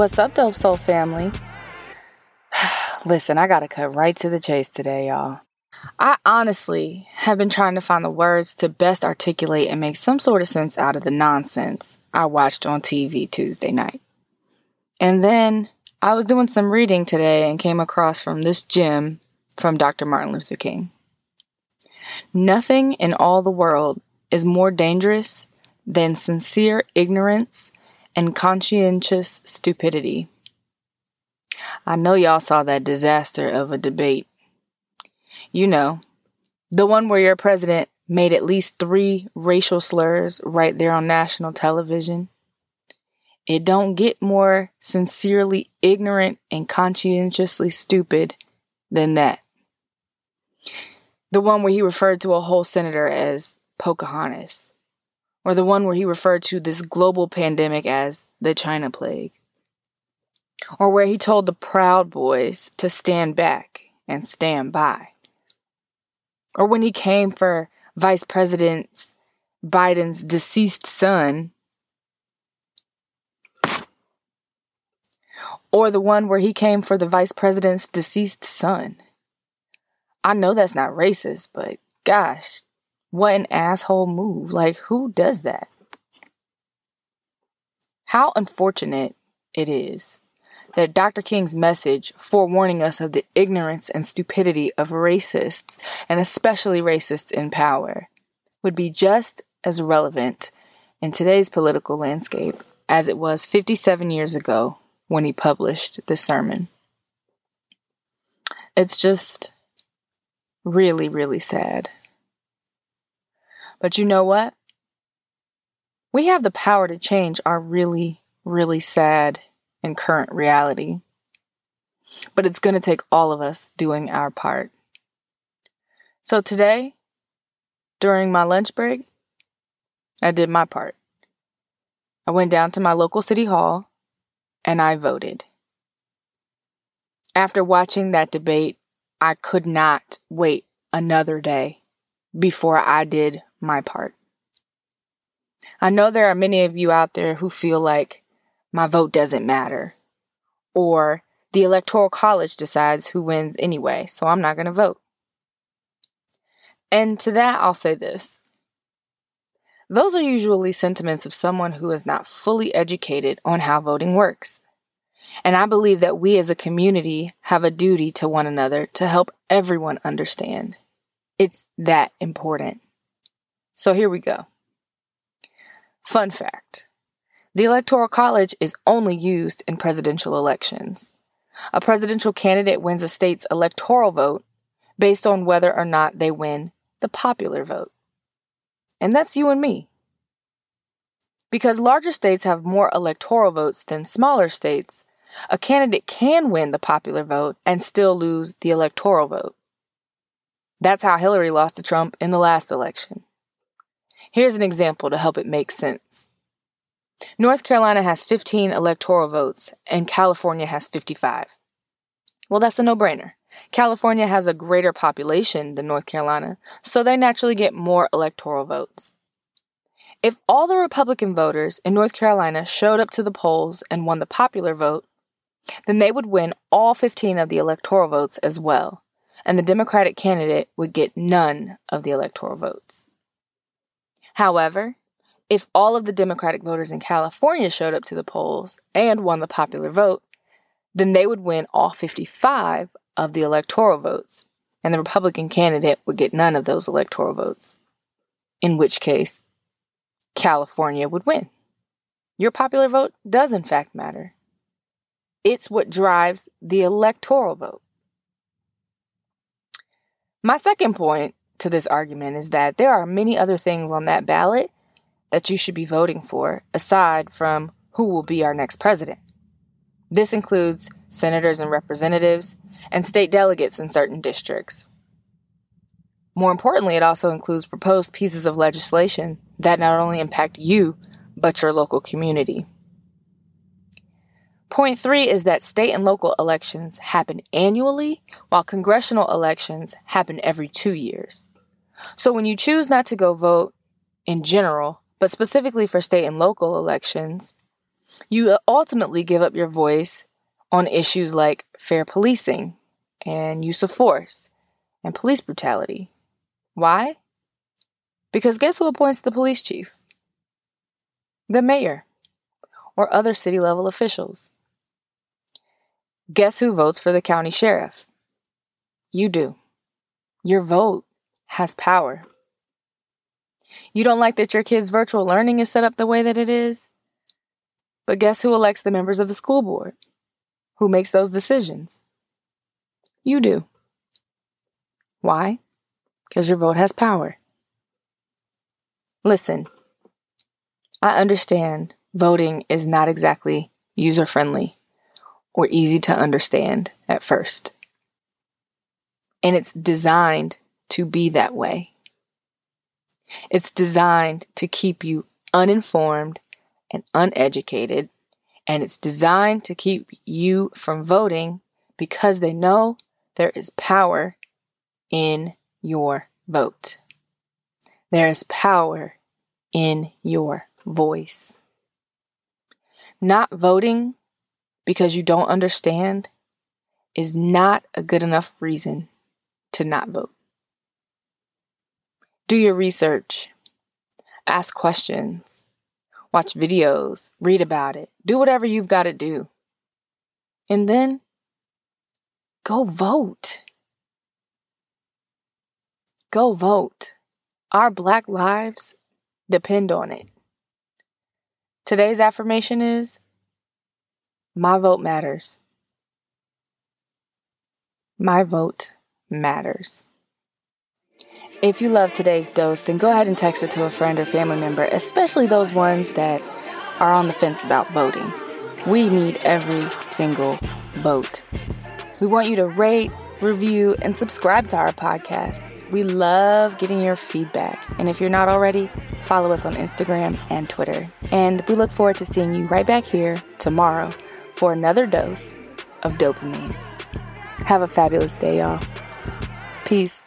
What's up, Dope Soul family? Listen, I gotta cut right to the chase today, y'all. I honestly have been trying to find the words to best articulate and make some sort of sense out of the nonsense I watched on TV Tuesday night. And then I was doing some reading today and came across from this gem from Dr. Martin Luther King. Nothing in all the world is more dangerous than sincere ignorance and conscientious stupidity. I know y'all saw that disaster of a debate. You know, the one where your president made at least three racial slurs right there on national television. It don't get more sincerely ignorant and conscientiously stupid than that. The one where he referred to a whole senator as Pocahontas or the one where he referred to this global pandemic as the China plague, or where he told the Proud Boys to stand back and stand by, or when he came for Vice President Biden's deceased son, or the one where he came for the Vice President's deceased son. I know that's not racist, but gosh, what an asshole move. Like, who does that? How unfortunate it is that Dr. King's message forewarning us of the ignorance and stupidity of racists, and especially racists in power, would be just as relevant in today's political landscape as it was 57 years ago when he published the sermon. It's just really, really sad. But you know what? We have the power to change our really, really sad and current reality. But it's going to take all of us doing our part. So today, during my lunch break, I did my part. I went down to my local city hall and I voted. After watching that debate, I could not wait another day before I did my part. I know there are many of you out there who feel like my vote doesn't matter, or the Electoral College decides who wins anyway, so I'm not going to vote. And to that, I'll say this. Those are usually sentiments of someone who is not fully educated on how voting works. And I believe that we as a community have a duty to one another to help everyone understand. It's that important. So here we go. Fun fact The Electoral College is only used in presidential elections. A presidential candidate wins a state's electoral vote based on whether or not they win the popular vote. And that's you and me. Because larger states have more electoral votes than smaller states, a candidate can win the popular vote and still lose the electoral vote. That's how Hillary lost to Trump in the last election. Here's an example to help it make sense. North Carolina has 15 electoral votes and California has 55. Well, that's a no brainer. California has a greater population than North Carolina, so they naturally get more electoral votes. If all the Republican voters in North Carolina showed up to the polls and won the popular vote, then they would win all 15 of the electoral votes as well, and the Democratic candidate would get none of the electoral votes. However, if all of the Democratic voters in California showed up to the polls and won the popular vote, then they would win all 55 of the electoral votes, and the Republican candidate would get none of those electoral votes. In which case, California would win. Your popular vote does, in fact, matter. It's what drives the electoral vote. My second point to this argument is that there are many other things on that ballot that you should be voting for, aside from who will be our next president. This includes senators and representatives and state delegates in certain districts. More importantly, it also includes proposed pieces of legislation that not only impact you, but your local community. Point three is that state and local elections happen annually, while congressional elections happen every two years. So when you choose not to go vote in general, but specifically for state and local elections, you uh, ultimately give up your voice on issues like fair policing and use of force and police brutality. Why? Because guess who appoints the police chief? The mayor or other city level officials. Guess who votes for the county sheriff? You do. Your vote has power. You don't like that your kid's virtual learning is set up the way that it is? But guess who elects the members of the school board? Who makes those decisions? You do. Why? Because your vote has power. Listen, I understand voting is not exactly user friendly or easy to understand at first. And it's designed to be that way. It's designed to keep you uninformed and uneducated, and it's designed to keep you from voting because they know there is power in your vote. There is power in your voice. Not voting because you don't understand is not a good enough reason to not vote. Do your research, ask questions, watch videos, read about it, do whatever you've got to do. And then go vote. Go vote. Our black lives depend on it. Today's affirmation is My vote matters. My vote matters. If you love today's dose, then go ahead and text it to a friend or family member, especially those ones that are on the fence about voting. We need every single vote. We want you to rate, review, and subscribe to our podcast. We love getting your feedback. And if you're not already, follow us on Instagram and Twitter. And we look forward to seeing you right back here tomorrow for another dose of dopamine. Have a fabulous day, y'all. Peace.